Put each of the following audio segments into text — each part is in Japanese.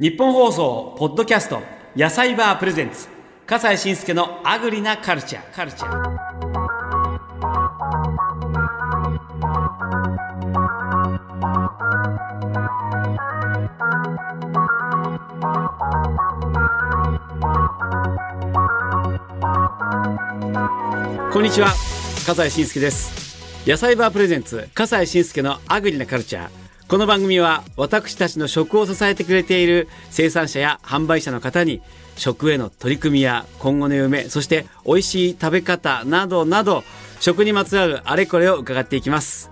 日本放送ポッドキャスト野菜バープレゼンツ。笠西慎介のアグリなカルチャーカルチャーこんにちは。笠西慎介です。野菜バープレゼンツ笠西慎介のアグリなカルチャーこの番組は私たちの食を支えてくれている生産者や販売者の方に食への取り組みや今後の夢そして美味しい食べ方などなど食にまつわるあれこれを伺っていきます。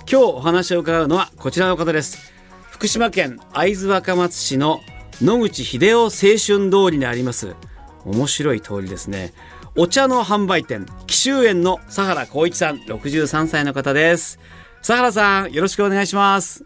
今日お話を伺うのはこちらの方です。福島県会津若松市の野口秀夫青春通りにあります。面白い通りですね。お茶の販売店紀州園の佐原光一さん63歳の方です。佐原さんよろしくお願いします、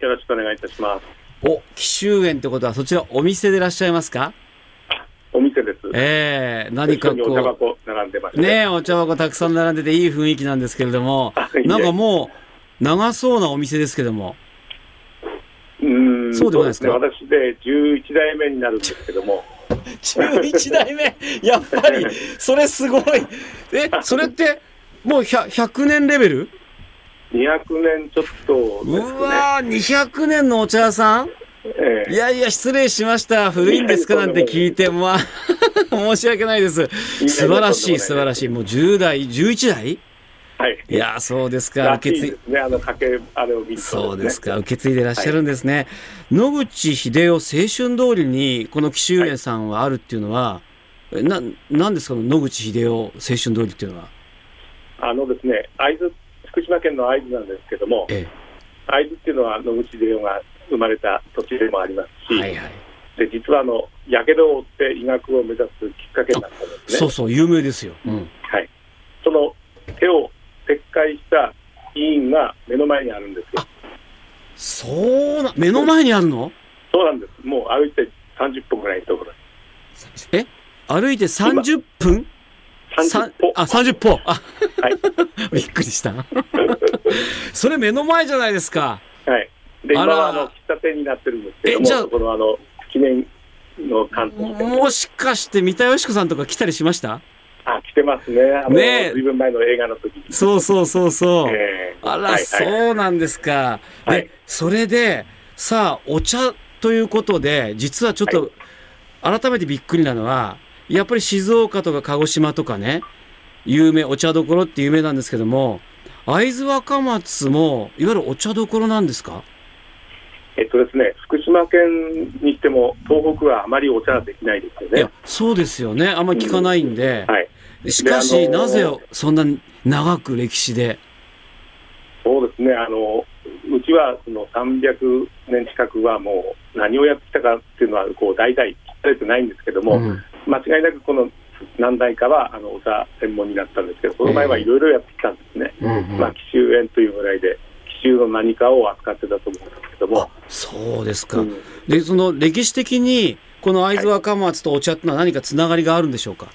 よろしくお願いいたします。お紀州園ってことはそちらお店でいらっしゃいますか？お店です。ええ何か一緒にお茶こ箱並んでましうて。ねえお茶箱たくさん並んでていい雰囲気なんですけれどもなんかもう長そうなお店ですけどもうーん、そうでもないですか？ね。私で11代目になるんですけども、11代目？やっぱりそれすごいえそれってもう 100, 100年レベル？200年ちょっとうですね。わー200年のお茶屋さん？ええ。いやいや失礼しました。古いんですかなんて聞いてまあ 申し訳ないです。素晴らしい素晴らしい。もう10代11代？はい。いやーそうですか。ら受け継いね。あの、あれを見ると、そうですか。受け継いでいらっしゃるんですね、野口英世青春通りにこの紀州園さんはあるっていうのは、えななんですか？野口英世青春通りっていうのは。あのですね、会津、福島県の会津なんですけども、え会津っていうのは野口英世が生まれた土地でもありますし、えはいはいで、実はあの、やけどを負って医学を目指すきっかけになったんですね。そうそう有名ですよ、うん、はい、その手を撤回した医院が目の前にあるんですよ。そうな目の前にあるの？そうなんです。もう歩いて30分ぐらいのところ。え？歩いて30分？さ30歩。あ30歩あはい。びっくりした それ目の前じゃないですかはい。で、今はあの、喫茶店になってるんですけども、えじゃこのあの、記念の館として。もしかして三田佳子さんとか来たりしました？あ、来てますね。あの、ねえずいぶん前の映画の時に。そうそうそうそう、えーあら、はいはいそうなんですか。で、はいそれで、さあ、お茶ということで、実はちょっと、改めてびっくりなのは、やっぱり静岡とか鹿児島とかね、有名、お茶どころって有名なんですけども、会津若松も、いわゆるお茶どころなんですか？えっとですね、福島県にしても、東北はあまりお茶はできないですよねいや。、そうですよね。あんまり聞かないんで。はい。しかし、なぜそんな長く歴史で？そうですね、あのうちはその300年近くはもう何をやってきたかっていうのはこう代々聞かれてないんですけども、うん間違いなくこの何代かはあのお茶専門になったんですけど、その前はいろいろやってきたんですね、うんうんまあ、紀州園というぐらいで、紀州の何かを扱ってたと思うんですけども。あ、そうですか。うんで、その歴史的に、この会津若松とお茶ってのは何かつながりがあるんでしょうか？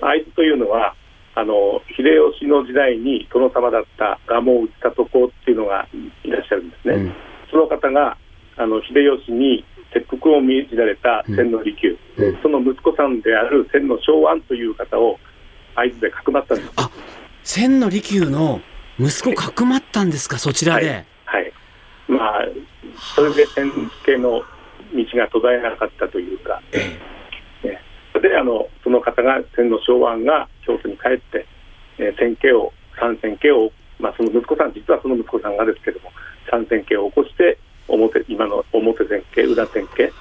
会津というのは、あの秀吉の時代に殿様だった蒲生内里子っていうのがいらっしゃるんですね。うん。その方があの秀吉に切腹を命じられた千利休、うん。その息子さんである千の昭安という方を会津でかくまったんです。千利休の息子かくまったんですか、そちらで。はい。まあ、それで千家の道が途絶えなかったというか、えね、それであのその方が千の昭安が京都に帰って、えー、千家を三千家を、まあ、その息子さん実はその息子さんがですけども三千家を起こして表今の表千家裏千家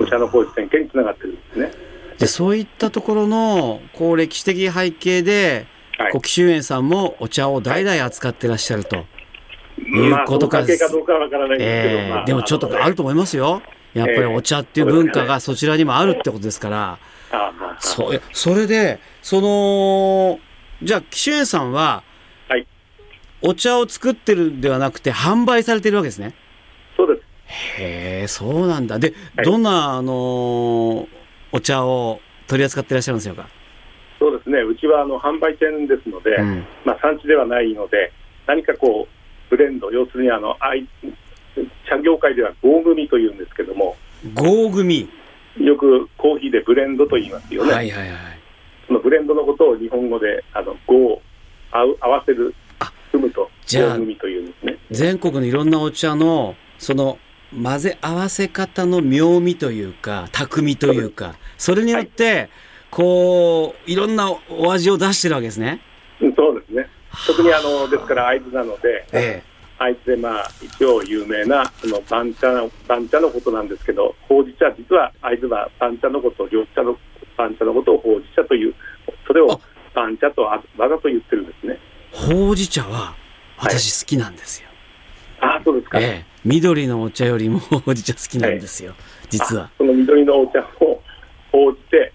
お茶の工事千家につながってるんですね。でそういったところのこう歴史的背景で、はいこう紀州園さんもお茶を代々扱ってらっしゃると。いうまあ、ことかその関係かどうかはわからないんですけど、えまあえでもちょっとあると思いますよ。やっぱりお茶っていう文化がそちらにもあるってことですから。ああああそそれで、その、じゃあ、紀州園さんは、はいお茶を作ってるんではなくて、販売されてるわけですね。へえ、そうなんだ。で、はいどんな、あのーお茶を取り扱っていらっしゃるんでしょうか？そうですね。うちはあの販売店ですので、うんまあ産地ではないので、何かこうブレンド、要するにあの、あい茶業界では合組というんですけども、合組。よくコーヒーでブレンドと言いますよね。はいはいはい。そのブレンドのことを日本語で、あの、合を合う合わせるあ、組むと、合組というんですね。全国のいろんなお茶の、その、混ぜ合わせ方の妙味というか、匠というか、それによって、こう、いろんなお味を出してるわけですね。うんそうですね。特にあの、ですから会津なので、え会津でまあ、一応有名な、その番茶の、番茶のことなんですけど、ほうじ茶、実は会津は番茶のことを、緑茶の番茶のことをほうじ茶という、それあを番茶とわわざと言ってるんですね。え。ほうじ茶は、私好きなんですよ。ああ、そうですか。ええ。緑のお茶よりも ほうじ茶好きなんですよ。実はあ。その緑のお茶をほうじて、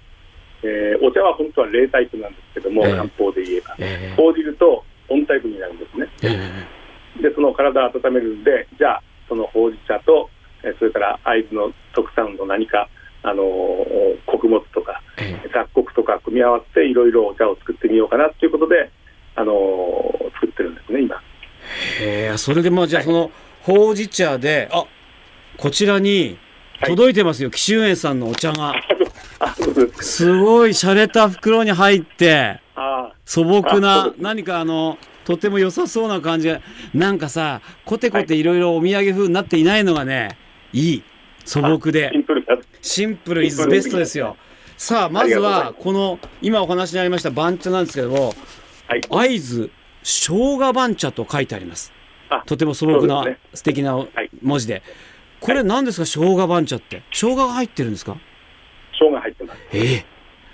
えーお茶は本当は冷タイプなんですけども、ええ漢方で言えば。えほうじると温タイプになるんですね。で、その体を温めるんで、じゃあ、そのほうじ茶と、えーそれから会津の特産の何か、あのー穀物とか、ええ。雑穀とか組み合わせて、いろいろお茶を作ってみようかなということで、あのー作ってるんですね、今。へえ、それでまあじゃあその、ほうじ茶で、あ、こちらにはい届いてますよ。紀州園さんのお茶が。すごい洒落た袋に入って、あ素朴な何かあの、とても良さそうな感じが、なんかさ、コテコテいろいろお土産風になっていないのがね、いい。素朴あ、でシ。ンプルイズベストですよ。さあ、まずは、この、今お話にありました番茶なんですけども、はい。会津生姜番茶と書いてあります。あとても素朴な、ね素敵なはい文字で。これ何ですか、生姜番茶って。生姜が入ってるんですか？生姜入ってます。ええ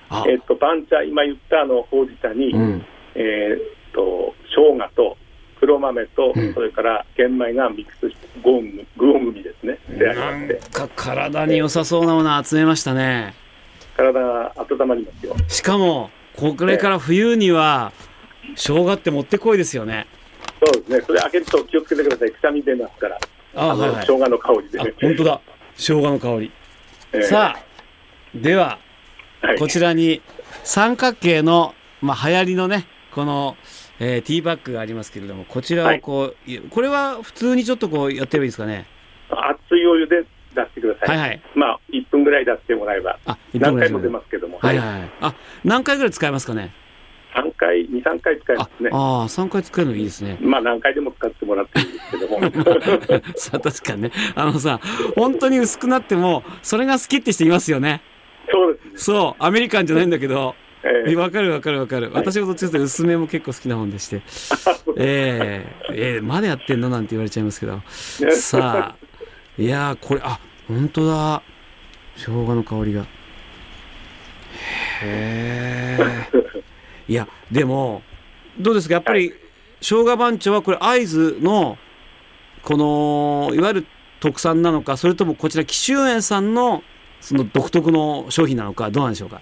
あ、えっと、番茶、今言ったあの、ほうじ茶に、うん。えーっと、生姜と黒豆と、うんそれから玄米がミックスして、ゴーン、グオン組ですね。でありなんまして、か体に良さそうなもの集めましたね。体が温まりますよ。しかも、これから冬には、生姜ってもってこいですよね。そうですね。それ開けると気をつけてください。くしゃみ出ますから。あ、のはいはい。生姜の香りで本当だ。生姜の香り。えーさあ、では、はいこちらに三角形の、まあ、流行りのね、この、えーティーバッグがありますけれども、こちらをこう、いこれは普通にちょっとこうやってればいいですかね？熱いお湯で出してください。はいはい。まあ、1分ぐらい出してもらえば、あ、一分ぐらい何回も出ますけども、はいはいはい。あ、何回ぐらい使えますかね？3回、2、3回使いまあすね、。ああ、三回使えるのいいですね。まあ、何回でも使ってもらっていいんですけども。さあ、確かにね。あのさ、本当に薄くなっても、それが好きって人いますよね。そうですね。そう、アメリカンじゃないんだけど、えーわかるわかるわかる。私もどっちかというと薄めも結構好きな本でして。ええええまだやってんのなんて言われちゃいますけど。さあ、いやー、これ、あ、本当だ。生姜の香りが。へえ。いや、でも、どうですか？やっぱり、生姜番茶はこれ、会津の、この、いわゆる特産なのか、それともこちら、紀州園さんの、その独特の商品なのか、どうなんでしょうか？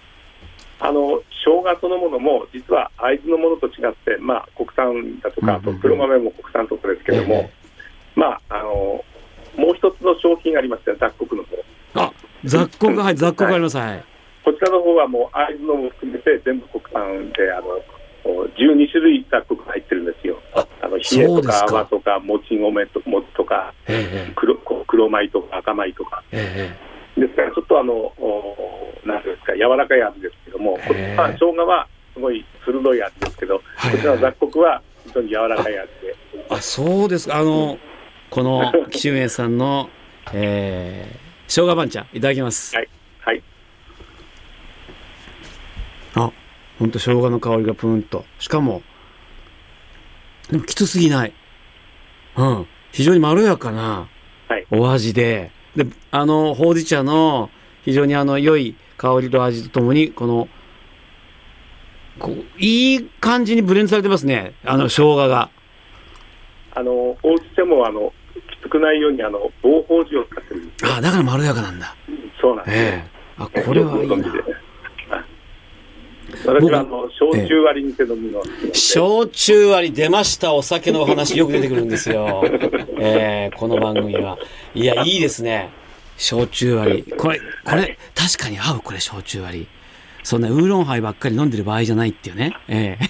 あの生姜そのものも、実は会津のものと違って、まあ、国産だとか、うんうんうん黒豆も国産とかですけども、えまあ、あのもう一つの商品がありましたよ、雑穀の方。あ、雑穀が、はい、雑穀があります。はい。こちらの方はもう会津のも含めて全部国産で、あの12種類雑穀が入ってるんですよ。ああの冷えとか泡とか、もち米ともちとか、ええ黒黒米とか赤米とか。ええですから、ちょっとあの、おなんですか、柔らかい味ですけども、こっちは生姜はすごい鋭い味ですけど、はいこちらの雑穀は非常に柔らかい味で、あ、そうですか。あの、この紀州園さんの、えー、生姜番茶、いただきます。はい、はい、あ、ほんと生姜の香りがプーンと。しかも、でもきつすぎない。うん。非常にまろやかなはいお味で、で、あの、ほうじ茶の非常にあの、良い香りと味とともに、この、こう、いい感じにブレンドされてますね。あの、生姜が。あの、ほうじ茶もあのきつくないように、あの、棒ほうじを使ってる。あ、だからまろやかなんだ。そうなんですよ。ええあ、これはいいな私はあの焼酎割りにして飲むの焼酎割り出ました。お酒のお話よく出てくるんですよ。えー、この番組は。いや、いいですね。焼酎割り。これ、これ、確かに合う、これ、焼酎割り。そんなウーロンハイばっかり飲んでる場合じゃないっていうね。ええ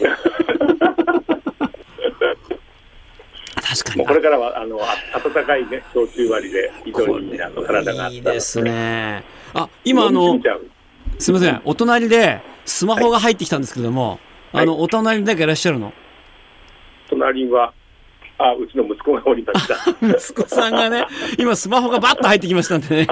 確 確かに。これからはあのあ温かいね焼酎割りで非常にあの体がいいですね。あ、今あのすみません、お隣でスマホが入ってきたんですけれども、はいあの、お隣に誰かいらっしゃるの？隣にはあうちの息子がおりました。息子さんがね、今スマホがバッと入ってきましたんでね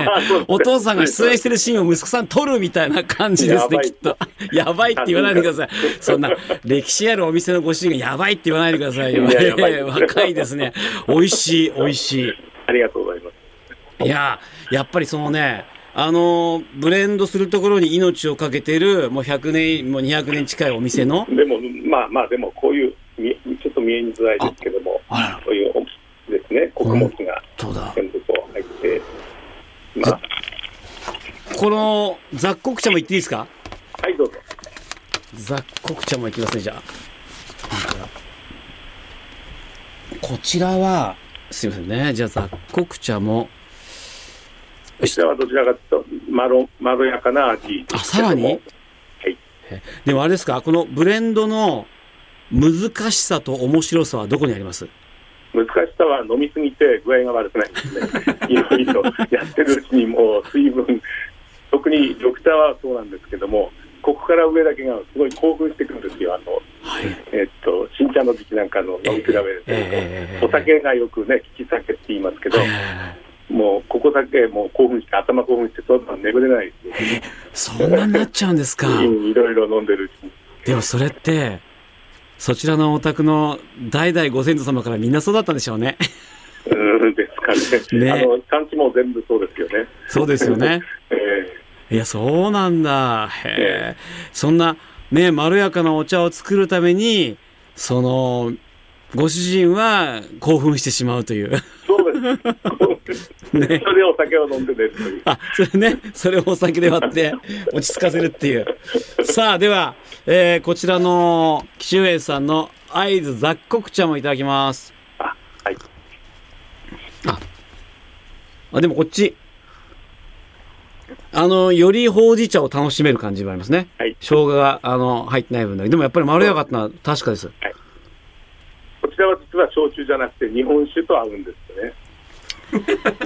お父さんが出演してるシーンを息子さん撮るみたいな感じですね、きっと。やばいって言わないでください。そんな、歴史あるお店のご主人がやばいって言わないでくださいよ。い若いですね。美味しい、美味しい。ありがとうございます。いやーやっぱりそのね、あのーブレンドするところに命をかけてる、もう100年、もう200年近いお店の、でもまあまあでもこういうみちょっと見えづらいですけども、こういうですね穀物が。全部こう入って、まあこの雑穀茶も言っていいですか？はいどうぞ。雑穀茶もいきますね、じゃあ。こちらは、すいませんね。じゃあ雑穀茶も、こちらはどちらかというとまろまろやかな味あさらに？はい。でもあれですか？このブレンドの難しさと面白さはどこにあります？難しさは飲みすぎて具合が悪くないんですね。いろいろやってるうちにもう水分、特に緑茶はそうなんですけども、ここから上だけがすごい興奮してくるんですよ。あの、はい。えっと、新茶の時期なんかの飲み比べると、ええええええお酒がよくね、利き酒って言いますけど、はいはいはいもうここだけもう興奮して、頭興奮して、そんなの眠れないですよ。そんなになっちゃうんですかうんいろいろ飲んでるうちに。でもそれって、そちらのお宅の代々ご先祖様からみんなそうだったんでしょうね。うんですかね。ねあの、産地も全部そうですよね。そうですよね。えいや、そうなんだ。へえ。そんな、ね、まろやかなお茶を作るために、その、ご主人は興奮してしまうという。ーそうです。ねそれでお酒を飲んで寝るという。あ、それね、それをお酒で割って落ち着かせるっていう。さあ、では、えーこちらの紀州園さんの会津雑穀茶もいただきます。あ、はい。あ、でもこっち。あの、よりほうじ茶を楽しめる感じがありますね。はい生姜が、あの、入ってない分だけ。でもやっぱりまろやかってのは確かです。は実は焼酎じゃなくて日本酒と合うんですよね。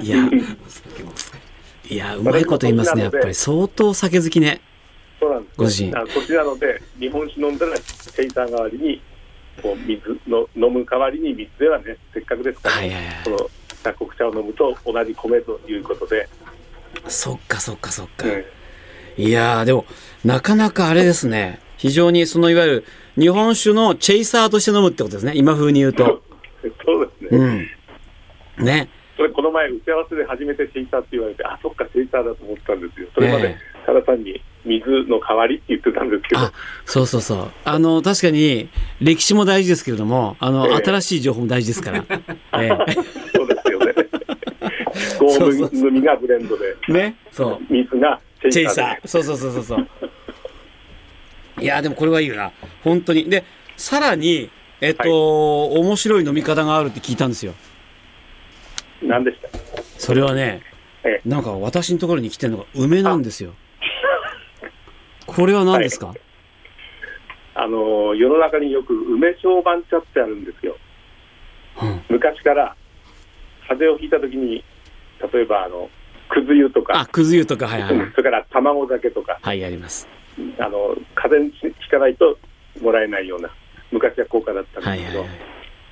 いや、いや、うまいこと言いますね。やっぱり相当酒好きね。そうなんです。ご自身あこちらので、日本酒飲んだら、チェイサー代わりに、こう水の飲む代わりに水ではね、せっかくですから、はいはいはいこの雑穀茶を飲むと同じ米ということで、そっかそっかそっか。うんいやー、でも、なかなかあれですね。非常に、その、いわゆる、日本酒のチェイサーとして飲むってことですね。今風に言うと。そうですね。うん。ね。それこの前打ち合わせで初めてチェイサーって言われて、あ、そっか、チェイサーだと思ったんですよ。それまでえただ単に水の代わりって言ってたんですけど、あ、そうそうそう。あの、確かに、歴史も大事ですけれども、あの、ええ新しい情報も大事ですから。えそうですよね。ゴー組がブレンドで、えね。そう。水がチェイ。サー。そうそうそうそうそう。いやーでもこれはいいよな。本当に。で、さらに、えっと、面白い飲み方があるって聞いたんですよ。何でした？それはね、ええなんか私のところに来てるのが梅なんですよ。これは何ですか、あの世の中によく梅小番茶ってあるんですよ。うん、昔から風邪をひいたときに、例えばあのくず湯とあ、か、くず湯とか、はいはいはい。それから卵酒とか、はい、やります。あの風邪にひかないともらえないような、昔は高価だったんですけど、はいはいはい。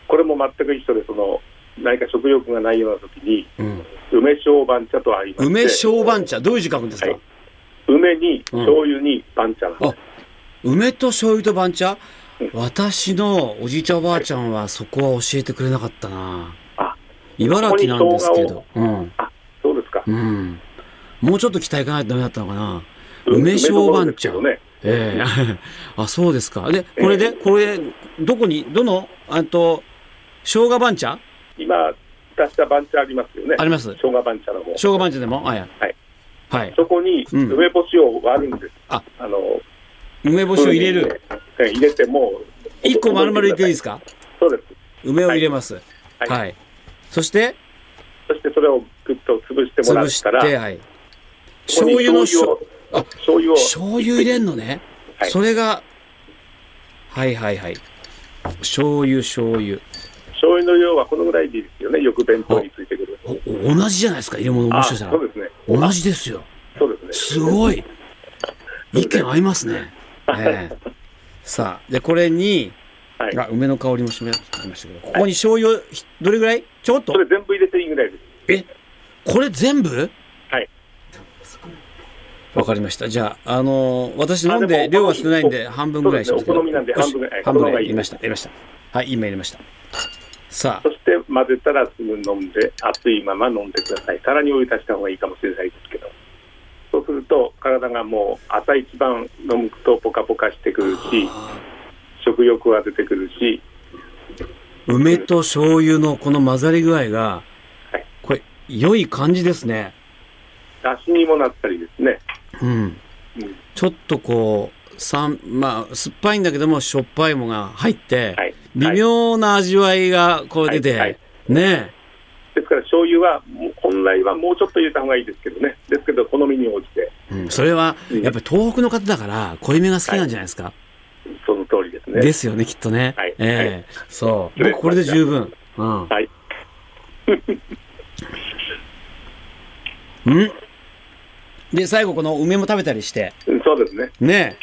これも全く一緒で、その何か食欲がないようなときに、うん、梅小番茶とありまして、梅小番茶、どういう字書くんですか、はい梅にうん醤油に番茶なんです。あ梅と醤油と番茶？うん私のおじいちゃんおばあちゃんはそこは教えてくれなかったなあ茨城なんですけど。うん。あそうですか。うん。もうちょっと北行かないとダメだったのかな梅小番茶。ええ あ、そうですか。で、これで、これ、どこに、どの、あと、生姜番茶？今出した番茶ありますよね。あります。生姜番茶の方。生姜番茶でも？はい。はい。はい。そこにうん梅干しを割るんです。ああの梅干しを入れる？え入れてもう一個丸々入れていいですか？そうです。梅を入れます。はいはい。そして、そしてそれをぐっと潰してもら潰し、ってたら、はい。醤油のしょあ醤油を醤油入れんのね。はいそれが、はいはいはい。醤油、醤油。醤油の量はこのぐらいでいいですよね、よく弁当についてくる。お同じじゃないですか入れ物もしかしたらそうですね。同じですよそうですね。すごい意見合いますね、ええさあでこれにはい。あ梅の香りもしましたけどここに醤油ひどれぐらい？ちょっとそれ全部入れていいぐらいです。えこれ全部？はい。わかりました。じゃああのー私飲んあで量が少ないんで半分ぐらいしますけどお好みなんで半分ぐらい。半分ぐらい。入れました入れました。はい今入れました。さそして混ぜたらすぐ飲んで、熱いまま飲んでください。さらにお湯足した方がいいかもしれないですけど。そうすると、体がもう朝一番飲むとポカポカしてくるし、あ食欲は出てくるし、梅と醤油のこの混ざり具合がはい。これ良い感じですね。出汁にもなったりですね。うん。うんちょっとこう酸まあ酸っぱいんだけどもしょっぱいもが入って、はい。微妙な味わいがこう出て、はい。はい。ね。ですから醤油は本来はもうちょっと入れた方がいいですけどね。ですけど好みに応じて。え、うん、それはうん。やっぱり東北の方だから濃いめが好きなんじゃないですか、その通りですね。ですよねきっとね、はい。ええ。そう。僕これで十分。うん、はい。うんで最後この梅も食べたりして。うんそうですね。ね。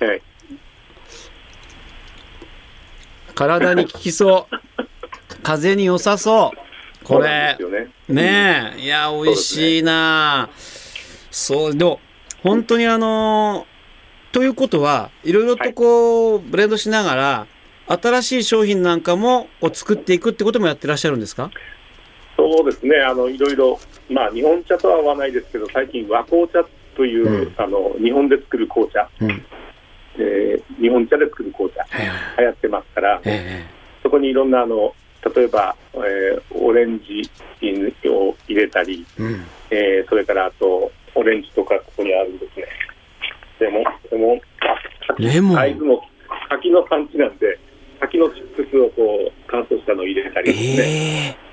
えはい。体に効きそう。風邪に良さそう。これ。ね。ねえ、いや、美味しいな。そう,、でも、本当にあのーということは、いろいろとこう、ブレンドしながら、新しい商品なんかもこう作っていくってこともやってらっしゃるんですか？そうですね。あの、いろいろ、まあ、日本茶とは合わないですけど、最近和紅茶という、うんあの、日本で作る紅茶、うん。えー日本茶で作る紅茶、流行ってますから、えそこにいろんな、あの、例えば、えーオレンジを入れたり、えうん。えーそれからあと、オレンジとかここにあるんですね。レモン、レモン、あレモン大豆の柿の産地なんで、柿のチップスをこう、乾燥したのを入れたりですね。ええ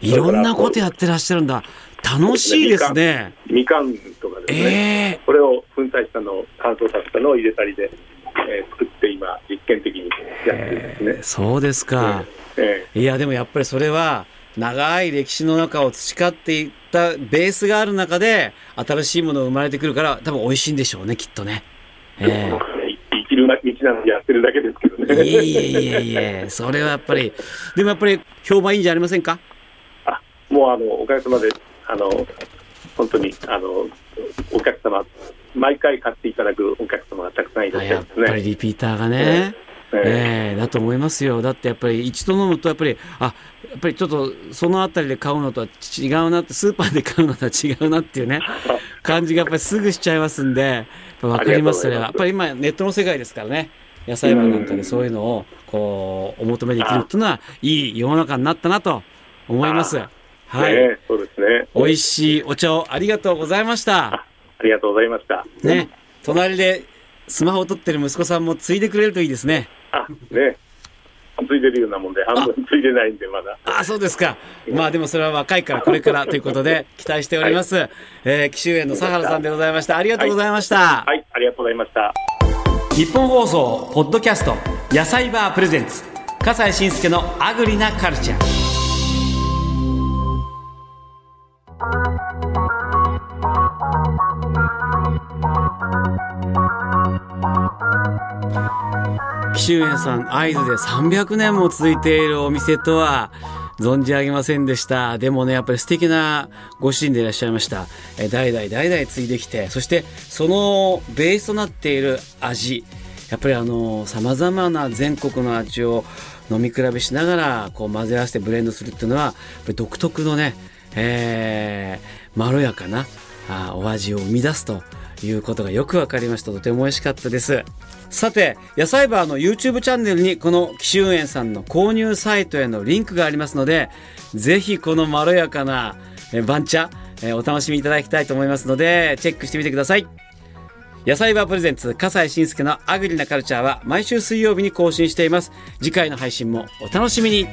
いろんなことやってらっしゃるんだ。楽しいですね。みかんとかですね。ええこれを粉砕したのを、乾燥させたのを入れたりで、えー作って今、実験的にやってるんですね。そうですか。えいや、でもやっぱりそれは、長い歴史の中を培っていったベースがある中で、新しいものが生まれてくるから、多分美味しいんでしょうね、きっとね。ーえ僕はね生きる道なんでやってるだけですけどえいえね。いえいえいえ、それはやっぱり、でもやっぱり評判いいんじゃありませんか？あもうあのおかげさまで、あの本当にあのお客様、毎回買っていただくお客様がたくさんいらっしゃやっいますね。ぱりリピーターがね。ええええだと思いますよ。だってやっぱり一度飲むとやっぱり、あ、やっぱりちょっとそのあたりで買うのとは違うなって、スーパーで買うのとは違うなっていうね、感じがやっぱりすぐしちゃいますんで、やっぱわかります、それは。やっぱり今ネットの世界ですからね、野菜場なんかでそういうのをこう、お求めできるっていうのは、いい世の中になったなと思います。はい。ねえそうですね。美味しいお茶をありがとうございました。あありがとうございました。ね、隣でスマホを撮ってる息子さんもついでくれるといいですね。あねついでるようなもんで、半分ついでないんで、まだ。あそうですか。まあでもそれは若いからこれからということで期待しております。えー、紀州園の佐原さんでございました。ありがとうございました。はい、ありがとうございました。日本放送ポッドキャスト野菜バープレゼンツ笠西慎介のアグリなカルチャー。紀州園さん会津で300年も続いているお店とは存じ上げませんでした。でもねやっぱり素敵なご主人でいらっしゃいました。え代々代々継いできてそしてそのベースとなっている味。やっぱりあのさまざまな全国の味を飲み比べしながらこう混ぜ合わせてブレンドするっていうのは独特のね、えーまろやかなあお味を生み出すということがよくわかりました。とても美味しかったです。さて野菜バーの YouTube チャンネルにこの紀州園さんの購入サイトへのリンクがありますのでぜひこのまろやかなえ番茶えお楽しみいただきたいと思いますのでチェックしてみてください。野菜バープレゼンツ笠西慎介のアグリなカルチャーは毎週水曜日に更新しています。次回の配信もお楽しみに。